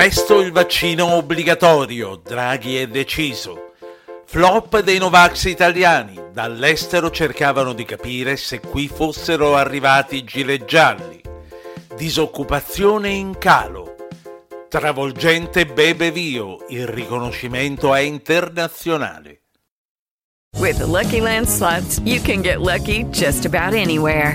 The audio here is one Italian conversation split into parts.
Presto il vaccino obbligatorio, Draghi è deciso. Flop dei Novax italiani, dall'estero cercavano di capire se qui fossero arrivati i gilet gialli. Disoccupazione in calo. Travolgente Bebe Vio, il riconoscimento è internazionale. With the Lucky Land slots, you can get lucky just about anywhere.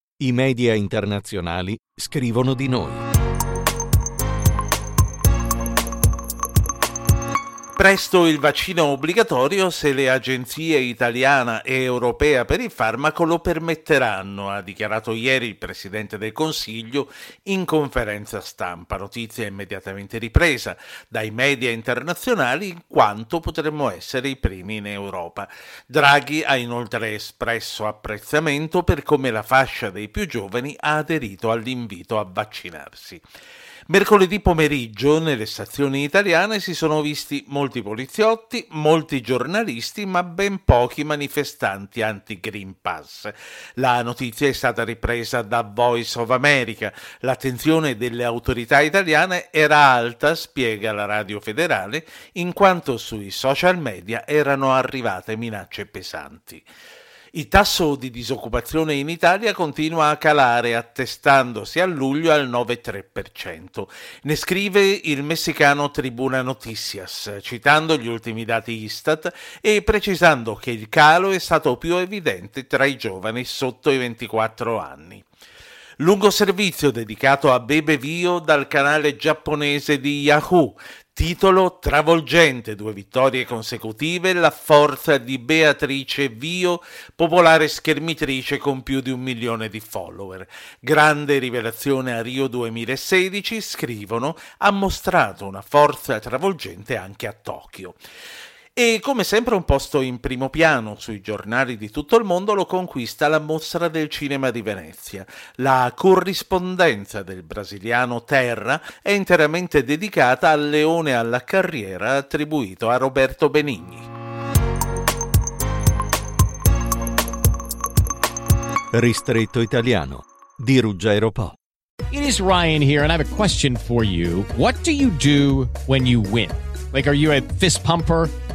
I media internazionali scrivono di noi. Presto il vaccino obbligatorio se le agenzie italiana e europea per il farmaco lo permetteranno, ha dichiarato ieri il Presidente del Consiglio in conferenza stampa. Notizia immediatamente ripresa dai media internazionali in quanto potremmo essere i primi in Europa. Draghi ha inoltre espresso apprezzamento per come la fascia dei più giovani ha aderito all'invito a vaccinarsi. Mercoledì pomeriggio nelle stazioni italiane si sono visti molti poliziotti, molti giornalisti, ma ben pochi manifestanti anti-Green Pass. La notizia è stata ripresa da Voice of America. L'attenzione delle autorità italiane era alta, spiega la radio federale, in quanto sui social media erano arrivate minacce pesanti. Il tasso di disoccupazione in Italia continua a calare, attestandosi a luglio al 9,3%. Ne scrive il messicano Tribuna Noticias, citando gli ultimi dati Istat e precisando che il calo è stato più evidente tra i giovani sotto i 24 anni. Lungo servizio dedicato a Bebe Vio dal canale giapponese di Yahoo, Titolo travolgente, due vittorie consecutive, la forza di Beatrice Vio, popolare schermitrice con più di un milione di follower. Grande rivelazione a Rio 2016, scrivono, ha mostrato una forza travolgente anche a Tokyo. E come sempre un posto in primo piano sui giornali di tutto il mondo lo conquista la Mostra del Cinema di Venezia. La corrispondenza del brasiliano Terra è interamente dedicata al leone alla carriera attribuito a Roberto Benigni. Ristretto italiano di Ruggero Po. It is Ryan here and I have a question for you. What do you do when you win? Like are you a fist pumper?